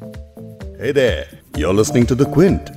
Hey there, you're listening to The Quint.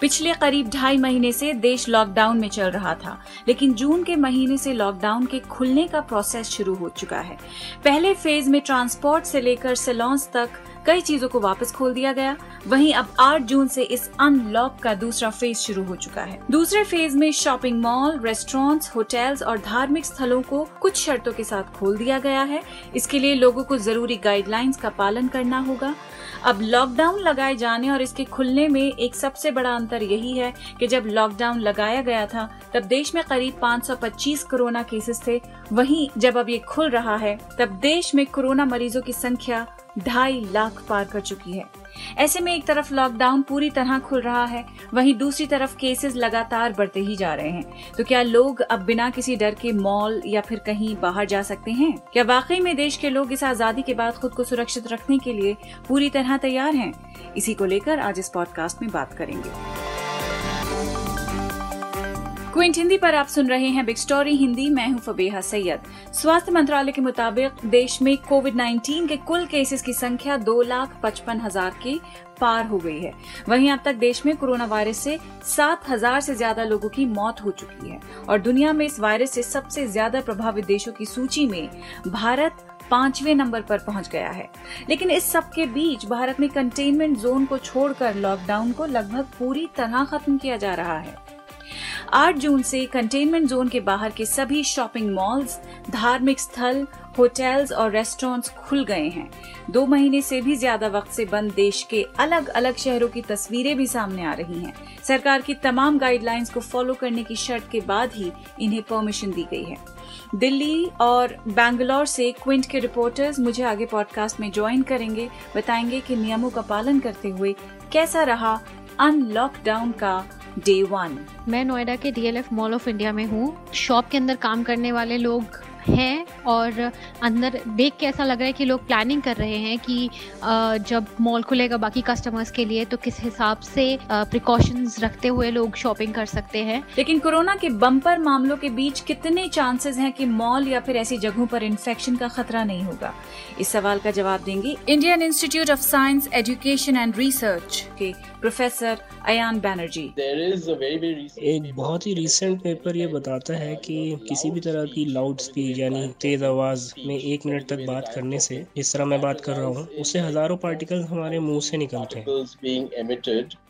पिछले करीब ढाई महीने से देश लॉकडाउन में चल रहा था लेकिन जून के महीने से लॉकडाउन के खुलने का प्रोसेस शुरू हो चुका है पहले फ़ेज़ में ट्रांसपोर्ट से लेकर सैलॉन्स तक कई चीज़ों को वापस खोल दिया गया। वहीं अब 8 जून से इस अनलॉक का दूसरा फ़ेज़ शुरू हो चुका है। दूसरे फ़ेज़ में शॉपिंग मॉल, रेस्टोरेंट्स, होटल्स और धार्मिक स्थलों को कुछ शर्तों के साथ खोल दिया गया है। इसके लिए लोगों को ज़रूरी गाइडलाइंस का पालन करना होगा। अब लॉकडाउन लगाए जाने और इसके खुलने में एक सबसे बड़ा अंतर यही है कि जब लॉकडाउन लगाया गया था, तब देश में करीब 525 कोरोना केसेस थे। वहीं जब अब ये खुल रहा है, तब देश में कोरोना मरीजों की संख्या ढाई लाख पार कर चुकी है। ऐसे में एक तरफ़ लॉकडाउन पूरी तरह खुल रहा है, वहीं दूसरी तरफ़ केसेस लगातार बढ़ते ही जा रहे हैं। तो क्या लोग अब बिना किसी डर के मॉल या फिर कहीं बाहर जा सकते हैं? क्या वाकई में देश के लोग इस आज़ादी के बाद खुद को सुरक्षित रखने के लिए पूरी तरह तैयार हैं? इसी को लेकर आज इस पॉडकास्ट में बात करेंगे। क्विंट हिंदी पर आप सुन रहे हैं बिग स्टोरी हिंदी, मैं हूँ फबीहा सैयद। स्वास्थ्य मंत्रालय के मुताबिक देश में कोविड 19 के कुल केसेस की संख्या दो लाख पचपन हज़ार के पार हो गई है। वहीं अब तक देश में कोरोना वायरस से सात हज़ार से ज़्यादा लोगों की मौत हो चुकी है और दुनिया में इस वायरस से सबसे ज़्यादा प्रभावित देशों की सूची में भारत पाँचवें नंबर पर पहुँच गया है। लेकिन इस सब के बीच भारत में कंटेनमेंट जोन को छोड़कर लॉकडाउन को लगभग पूरी तरह खत्म किया जा रहा है। 8 जून से कंटेनमेंट जोन के बाहर के सभी शॉपिंग मॉल्स धार्मिक स्थल होटल्स और रेस्टोरेंट्स खुल गए हैं। दो महीने से भी ज़्यादा वक्त से बंद देश के अलग अलग शहरों की तस्वीरें भी सामने आ रही हैं। सरकार की तमाम गाइडलाइंस को फॉलो करने की शर्त के बाद ही इन्हें परमिशन दी गई है। दिल्ली और बैंगलोर से क्विंट के रिपोर्टर्स मुझे आगे पॉडकास्ट में ज्वाइन करेंगे, बताएँगे कि नियमों का पालन करते हुए कैसा रहा अनलॉकडाउन का डे वन मैं नोएडा के डीएलएफ मॉल ऑफ़ इंडिया में हूँ। शॉप के अंदर काम करने वाले लोग हैं और अंदर देख के ऐसा लग रहा है कि लोग प्लानिंग कर रहे हैं कि जब मॉल खुलेगा बाकी कस्टमर्स के लिए तो किस हिसाब से प्रिकॉशंस रखते हुए लोग शॉपिंग कर सकते हैं। लेकिन कोरोना के बम्पर मामलों के बीच कितने चांसेस हैं कि मॉल या फिर ऐसी जगहों पर इन्फेक्शन का खतरा नहीं होगा? इस सवाल का जवाब देंगे Indian Institute of Science Education and Research के प्रोफेसर अयान बैनर्जी। एक बहुत ही रिसेंट पेपर ये बताता है कि किसी भी तरह की लाउड स्पीच यानी तेज आवाज़ में एक मिनट तक बात करने से जिस तरह मैं बात कर रहा हूँ उससे हज़ारों पार्टिकल हमारे मुँह से निकलते हैं।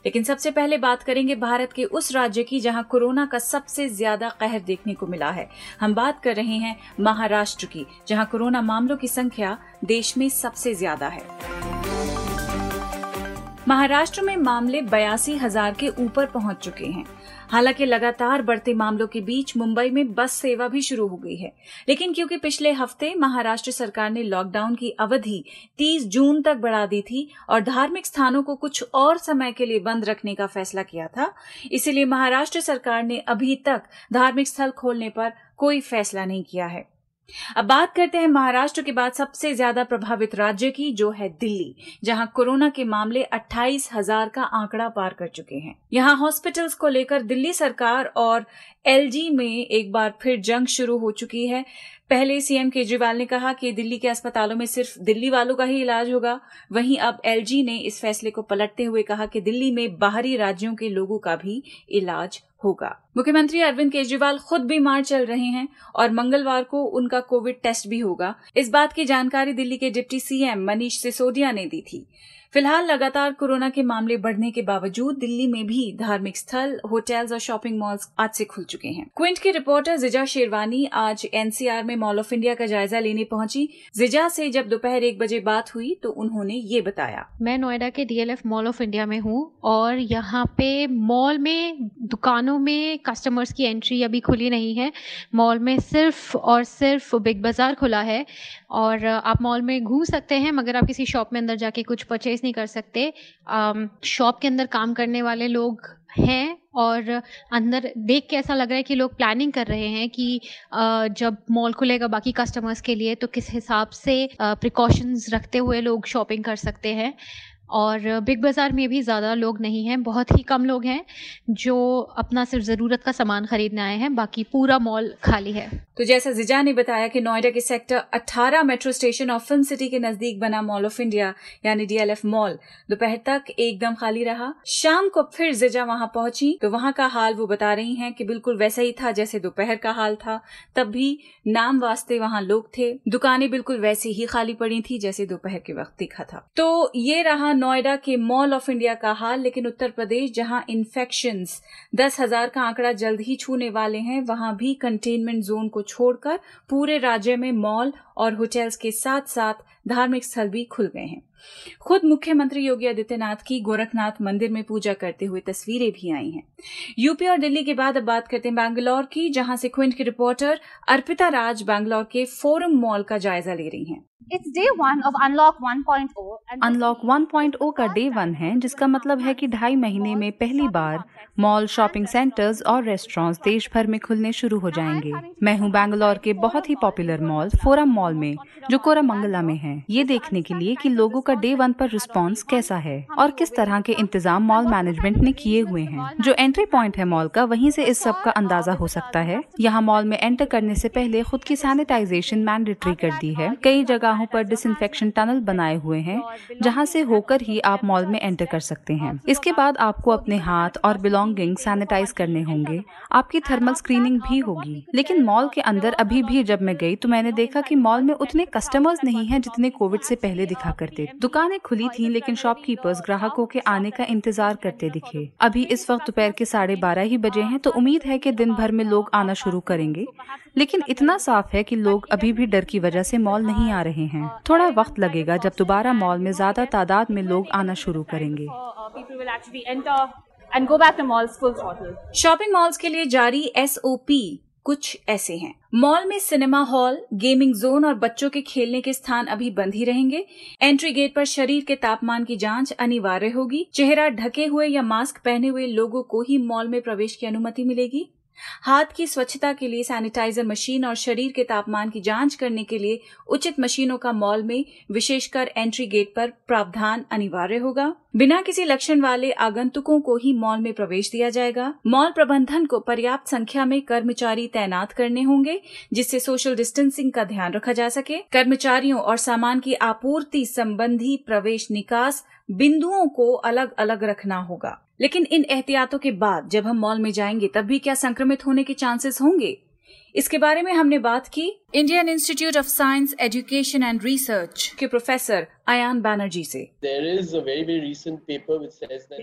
लेकिन सबसे पहले बात करेंगे भारत के उस राज्य की जहाँ कोरोना का सबसे ज़्यादा कहर देखने को मिला है। हम बात कर रहे हैं महाराष्ट्र की जहाँ कोरोना मामलों की संख्या देश में सबसे ज़्यादा है। महाराष्ट्र में मामले बयासी हज़ार के ऊपर पहुँच चुके हैं। हालाँकि लगातार बढ़ते मामलों के बीच मुंबई में बस सेवा भी शुरू हो गई है। लेकिन क्योंकि पिछले हफ़्ते महाराष्ट्र सरकार ने लॉकडाउन की अवधि 30 जून तक बढ़ा दी थी और धार्मिक स्थानों को कुछ और समय के लिए बंद रखने का फैसला किया था, इसलिए महाराष्ट्र सरकार ने अभी तक धार्मिक स्थल खोलने पर कोई फैसला नहीं किया है। अब बात करते हैं महाराष्ट्र के बाद सबसे ज़्यादा प्रभावित राज्य की, जो है दिल्ली, जहाँ कोरोना के मामले अट्ठाईस हज़ार का आंकड़ा पार कर चुके हैं। यहाँ हॉस्पिटल्स को लेकर दिल्ली सरकार और एलजी में एक बार फिर जंग शुरू हो चुकी है। पहले सीएम केजरीवाल ने कहा कि दिल्ली के अस्पतालों में सिर्फ़ दिल्ली वालों का ही इलाज होगा। वहीं अब एलजी ने इस फैसले को पलटते हुए कहा कि दिल्ली में बाहरी राज्यों के लोगों का भी इलाज होगा। मुख्यमंत्री अरविंद केजरीवाल खुद बीमार चल रहे हैं और मंगलवार को उनका कोविड टेस्ट भी होगा। इस बात की जानकारी दिल्ली के डिप्टी सीएम मनीष सिसोदिया ने दी थी। फ़िलहाल लगातार कोरोना के मामले बढ़ने के बावजूद दिल्ली में भी धार्मिक स्थल होटल्स और शॉपिंग मॉल्स आज से खुल चुके हैं। क्विंट के रिपोर्टर जिजा शेरवानी आज एनसीआर में मॉल ऑफ़ इंडिया का जायजा लेने पहुँची। जिजा से जब दोपहर एक बजे बात हुई तो उन्होंने ये बताया। मैं नोएडा के डीएलएफ मॉल ऑफ़ इंडिया में हूँ और यहाँ पे मॉल में, दुकानों में कस्टमर्स की एंट्री अभी खुली नहीं है। मॉल में सिर्फ़ और सिर्फ़ बिग बाज़ार खुला है और आप मॉल में घूम सकते हैं, मगर आप किसी शॉप में अंदर जाके कुछ परचेज नहीं कर सकते। शॉप के अंदर काम करने वाले लोग हैं और अंदर देख के ऐसा लग रहा है कि लोग प्लानिंग कर रहे हैं कि जब मॉल खुलेगा बाकी कस्टमर्स के लिए तो किस हिसाब से प्रिकॉशंस रखते हुए लोग शॉपिंग कर सकते हैं। और बिग बाज़ार में भी ज़्यादा लोग नहीं हैं, बहुत ही कम लोग हैं, जो अपना सिर्फ़ ज़रूरत का सामान खरीदने आए हैं, बाकी पूरा मॉल खाली है। तो जैसा जिजा ने बताया कि नोएडा के सेक्टर 18 मेट्रो स्टेशन और फ़िल्म सिटी के नज़दीक बना मॉल ऑफ़ इंडिया, यानी डीएलएफ मॉल, दोपहर तक एकदम खाली रहा। शाम को फिर जिजा वहाँ पहुँची तो वहाँ का हाल वो बता रही हैं कि बिल्कुल वैसा ही था जैसे दोपहर का हाल था, तब भी नाम वास्ते वहाँ लोग थे, दुकानें बिल्कुल वैसे ही खाली पड़ी थी जैसे दोपहर के वक्त दिखा था। तो ये रहा नोएडा के मॉल ऑफ़ इंडिया का हाल, लेकिन उत्तर प्रदेश, जहाँ इन्फेक्शन दस हज़ार का आंकड़ा जल्द ही छूने वाले हैं, वहाँ भी कंटेनमेंट जोन को छोड़कर पूरे राज्य में मॉल और होटल्स के साथ साथ धार्मिक स्थल भी खुल गए हैं। खुद मुख्यमंत्री योगी आदित्यनाथ की गोरखनाथ मंदिर में पूजा करते हुए तस्वीरें भी आई हैं। यूपी और दिल्ली के बाद अब बात करते हैं बैंगलोर की जहाँ से क्विंट की रिपोर्टर अर्पिता राज बैंगलोर के फोरम मॉल का जायजा ले रही हैं। It's day one of Unlock 1.0. and unlock 1.0 का डे वन है जिसका मतलब है कि ढाई महीने में पहली बार मॉल शॉपिंग सेंटर्स और रेस्टोरेंट्स देश भर में खुलने शुरू हो जाएँगे। मैं हूँ बैंगलोर के बहुत ही पॉपुलर मॉल फोरम मॉल में, जो कोरामंगला में है। ये देखने के लिए कि लोगों का डे वन पर रिस्पांस कैसा है और किस तरह के इंतज़ाम मॉल मैनेजमेंट ने किए हुए हैं। जो एंट्री पॉइंट है मॉल का, वहीं से इस सब का अंदाज़ा हो सकता है। यहाँ मॉल में एंटर करने से पहले खुद की सैनिटाइजेशन मैंडेटरी कर दी है। कई जगहों पर डिसइंफेक्शन टनल बनाए हुए हैं, जहाँ से होकर ही आप मॉल में एंटर कर सकते हैं। इसके बाद आपको अपने हाथ और बिलोंगिंग सैनिटाइज करने होंगे। आपकी थर्मल स्क्रीनिंग भी होगी। लेकिन मॉल के अंदर अभी भी जब मैं गई तो मैंने देखा कि मॉल में उतने कस्टमर्स नहीं हैं जितने कोविड से पहले दिखा करते। दुकानें खुली थी लेकिन शॉपकीपर्स ग्राहकों के आने का इंतज़ार करते दिखे। अभी इस वक्त दोपहर के साढ़े बारह ही बजे हैं तो उम्मीद है कि दिन भर में लोग आना शुरू करेंगे। लेकिन इतना साफ़ है कि लोग अभी भी डर की वजह से मॉल नहीं आ रहे हैं। थोड़ा वक्त लगेगा जब दोबारा मॉल में ज़्यादा तादाद में लोग आना शुरू करेंगे. शॉपिंग मॉल्स के लिए जारी एसओपी कुछ ऐसे हैं। मॉल में सिनेमा हॉल, गेमिंग जोन और बच्चों के खेलने के स्थान अभी बंद ही रहेंगे। एंट्री गेट पर शरीर के तापमान की जाँच अनिवार्य होगी। चेहरा ढके हुए या मास्क पहने हुए लोगों को ही मॉल में प्रवेश की अनुमति मिलेगी। हाथ की स्वच्छता के लिए सैनिटाइजर मशीन और शरीर के तापमान की जाँच करने के लिए उचित मशीनों का मॉल में विशेषकर एंट्री गेट पर प्रावधान अनिवार्य होगा। बिना किसी लक्षण वाले आगंतुकों को ही मॉल में प्रवेश दिया जाएगा। मॉल प्रबंधन को पर्याप्त संख्या में कर्मचारी तैनात करने होंगे, जिससे सोशल डिस्टेंसिंग का ध्यान रखा जा सके। कर्मचारियों और सामान की आपूर्ति संबंधी प्रवेश निकास बिंदुओं को अलग अलग रखना होगा। लेकिन इन एहतियातों के बाद जब हम मॉल में जाएँगे तब भी क्या संक्रमित होने के चांसेस होंगे? इसके बारे में हमने बात की। Indian Institute of Science Education and Research के प्रोफेसर अयान बैनर्जी से।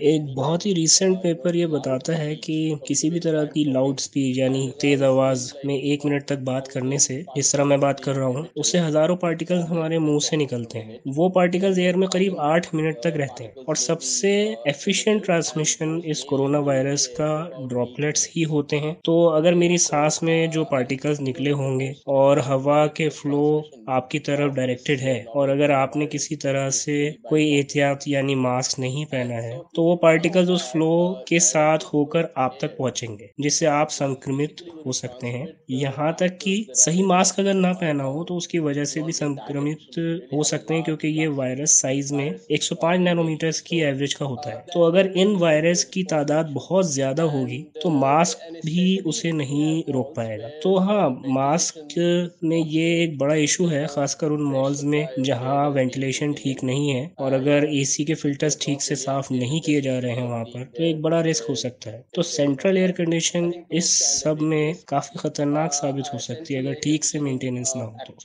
एक बहुत ही रिसेंट पेपर ये बताता है कि किसी भी तरह की लाउड स्पीच यानी तेज आवाज़ में एक मिनट तक बात करने से जिस तरह मैं बात कर रहा हूँ उससे हज़ारों पार्टिकल्स हमारे मुँह से निकलते हैं। वो पार्टिकल्स एयर में करीब आठ मिनट तक रहते हैं और सबसे एफिशिएंट ट्रांसमिशन इस कोरोना वायरस का ड्रॉपलेट्स ही होते हैं। तो अगर मेरी सांस में जो पार्टिकल्स निकले होंगे और हवा के फ्लो आपकी तरफ़ डायरेक्टेड है और अगर आपने किसी तरह से कोई एहतियात यानी मास्क नहीं पहना है तो वो पार्टिकल्स उस फ्लो के साथ होकर आप तक पहुँचेंगे, जिससे आप संक्रमित हो सकते हैं। यहाँ तक कि सही मास्क अगर ना पहना हो तो उसकी वजह से भी संक्रमित हो सकते हैं, क्योंकि ये वायरस साइज़ में 105 नैनोमीटर की एवरेज का होता है। तो अगर इन वायरस की तादाद बहुत ज़्यादा होगी तो मास्क भी उसे नहीं रोक पाएगा। तो हाँ मास्क में ये एक बड़ा इशू है खासकर उन मॉल्स में जहाँ वेंटिलेशन ठीक नहीं है और अगर एसी के फिल्टर्स ठीक से साफ़ नहीं किए जा रहे हैं वहाँ पर तो एक बड़ा रिस्क हो सकता है। तो सेंट्रल एयर कंडीशन इस सब में काफ़ी खतरनाक साबित हो सकती है, अगर ठीक से मेंटेनेंस ना हो तो।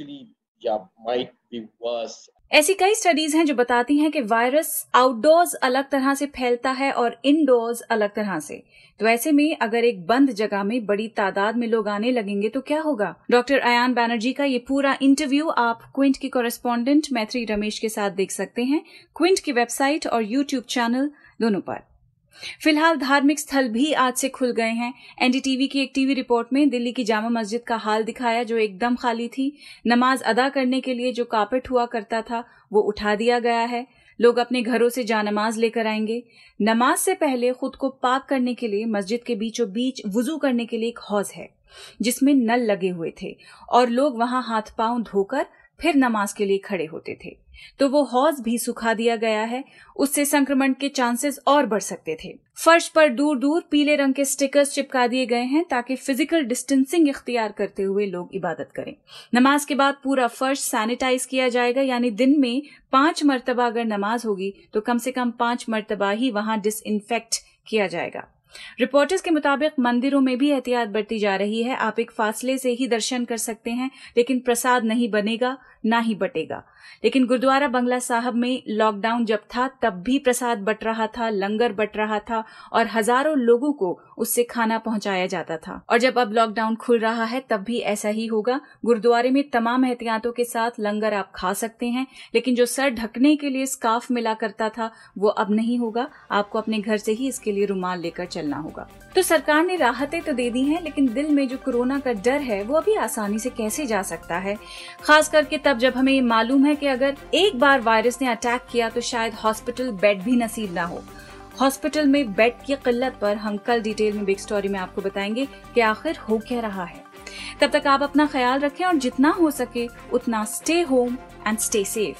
ऐसी कई स्टडीज़ हैं जो बताती हैं कि वायरस आउटडोर्स अलग तरह से फैलता है और इनडोर्स अलग तरह से। तो ऐसे में अगर एक बंद जगह में बड़ी तादाद में लोग आने लगेंगे तो क्या होगा? डॉक्टर अयान बैनर्जी का ये पूरा इंटरव्यू आप क्विंट के कॉरेस्पॉन्डेंट मैत्री रमेश के साथ देख सकते हैं। क्विंट की वेबसाइट और यूट्यूब चैनल दोनों पर। फ़िलहाल धार्मिक स्थल भी आज से खुल गए हैं। एनडीटीवी की एक टीवी रिपोर्ट में दिल्ली की जामा मस्जिद का हाल दिखाया, जो एकदम खाली थी। नमाज़ अदा करने के लिए जो कापेट हुआ करता था, वो उठा दिया गया है। लोग अपने घरों से जानमाज लेकर आएँगे। नमाज़ से पहले खुद को पाक करने के लिए, मस्जिद के बीचों बीच वुजू करने के लिए एक हौज है, जिसमें नल लगे हुए थे और लोग वहाँ हाथ पाँव धोकर फिर नमाज़ के लिए खड़े होते थे। तो वो हौज भी सुखा दिया गया है। उससे संक्रमण के चांसेस और बढ़ सकते थे। फर्श पर दूर दूर पीले रंग के स्टिकर्स चिपका दिए गए हैं ताकि फ़िज़िकल डिस्टेंसिंग इख्तियार करते हुए लोग इबादत करें। नमाज़ के बाद पूरा फर्श सैनिटाइज किया जाएगा, यानी दिन में पाँच मरतबा अगर नमाज़ होगी तो कम से कम पाँच मरतबा ही वहाँ डिसइंफेक्ट किया जाएगा। रिपोर्टर्स के मुताबिक मंदिरों में भी एहतियात बरती जा रही है। आप एक फासले से ही दर्शन कर सकते हैं, लेकिन प्रसाद नहीं बनेगा, ना ही बटेगा। लेकिन गुरुद्वारा बंगला साहब में लॉकडाउन जब था, तब भी प्रसाद बट रहा था, लंगर बट रहा था, और हज़ारों लोगों को उससे खाना पहुँचाया जाता था। और जब अब लॉकडाउन खुल रहा है, तब भी ऐसा ही होगा। गुरुद्वारे में तमाम एहतियातों के साथ लंगर आप खा सकते हैं, लेकिन जो सर ढकने के लिए स्काफ मिला करता था, वो अब नहीं होगा। आपको अपने घर से ही इसके लिए रुमाल लेकर चलना होगा। तो सरकार ने राहतें तो दे दी हैं, लेकिन दिल में जो कोरोना का डर है, वो अभी आसानी से कैसे जा सकता है? खास करके तब जब हमें मालूम है कि अगर एक बार वायरस ने अटैक किया तो शायद हॉस्पिटल बेड भी नसीब ना हो। हॉस्पिटल में बेड की किल्लत पर हम कल डिटेल में बिग स्टोरी में आपको बताएँगे कि आखिर हो क्या रहा है। तब तक आप अपना ख्याल रखें और जितना हो सके, उतना stay home and stay safe